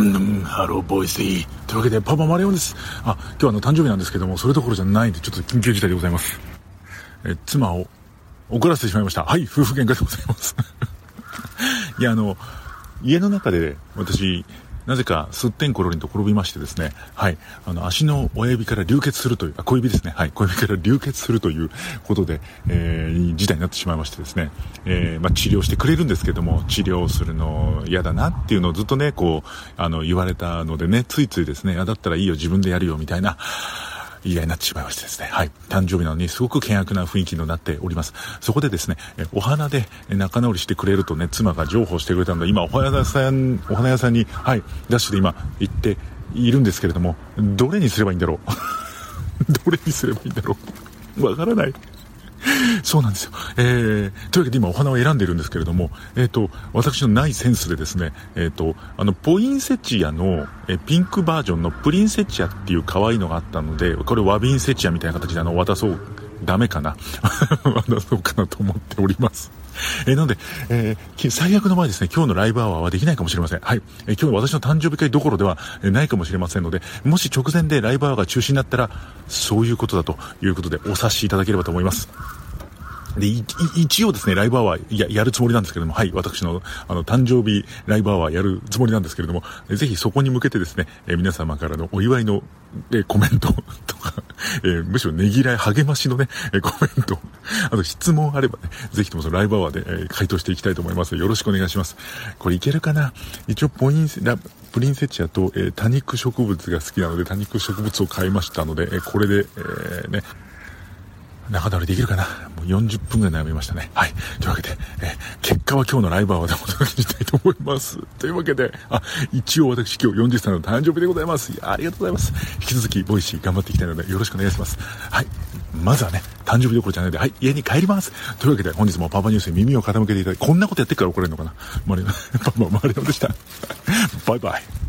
ん、ハロー Voicy というわけで、パパマリオンです。あ、今日はあの、誕生日なんですけども、それどころじゃないんで、ちょっと緊急事態でございます。え、妻を怒らせてしまいました。はい、夫婦喧嘩でございます。いや、あの、家の中で私、なぜかすってんころりんと転びましてですね、はい、あの、足の親指から流血するという、あ、小指ですね、はい、小指から流血するということで、えー、事態になってしまいましてですね、えー、まあ、治療してくれるんですけども、治療するの嫌だなっていうのをずっとね、こう、あの、言われたのでね、ついついですね、嫌だったらいいよ、自分でやるよ、みたいな、言いになってしまいましてですね、はい、誕生日なのにすごく険悪な雰囲気になっております。そこでですね、お花で仲直りしてくれるとね、妻が譲歩してくれたので、今お花屋さん、お花屋さんに、はい、ダッシュで今行っているんですけれども、どれにすればいいんだろう？どれにすればいいんだろう？わからない。そうなんですよ。えー、というわけで今お花を選んでいるんですけれども、えっ、ー、と、私のないセンスでですね、えっ、ー、と、あの、ポインセチアの、えピンクバージョンのプリンセチアっていう可愛いのがあったので、これワビンセチアみたいな形であの、渡そう。ダメかな 渡そうかなと思っております。えー、なので、えー、最悪の場合ですね、今日のライブアワーはできないかもしれません。はい。えー、今日私の誕生日会どころではないかもしれませんので、もし直前でライブアワーが中止になったら、そういうことだということでお察しいただければと思います。で、一応ですね、ライブアワーややるつもりなんですけれども、はい、私の、あの、誕生日ライブアワーやるつもりなんですけれども、ぜひそこに向けてですね、え皆様からのお祝いの、えコメントとか、えむしろねぎらい、励ましのね、えコメント、あと質問あればね、ぜひともそのライブアワーで、え回答していきたいと思います。よろしくお願いします。これいけるかな？一応ポインセ、プリンセチアと、え多肉植物が好きなので、多肉植物を買いましたので、えこれで、えー、ね、仲直りできるかな？もう40分ぐらい悩みましたね。はい。というわけで、え結果は今日のライブアワーでお届けしたいと思います。というわけで、あ、一応私今日40歳の誕生日でございます。いや、ありがとうございます。引き続き、 Voicy 頑張っていきたいので、よろしくお願いします。はい。まずはね、誕生日どころじゃないで、はい、家に帰ります。というわけで、本日もパパニュースに耳を傾けていただき、こんなことやってから怒られるのかなマリオ、パパ、マリオでした。バイバイ。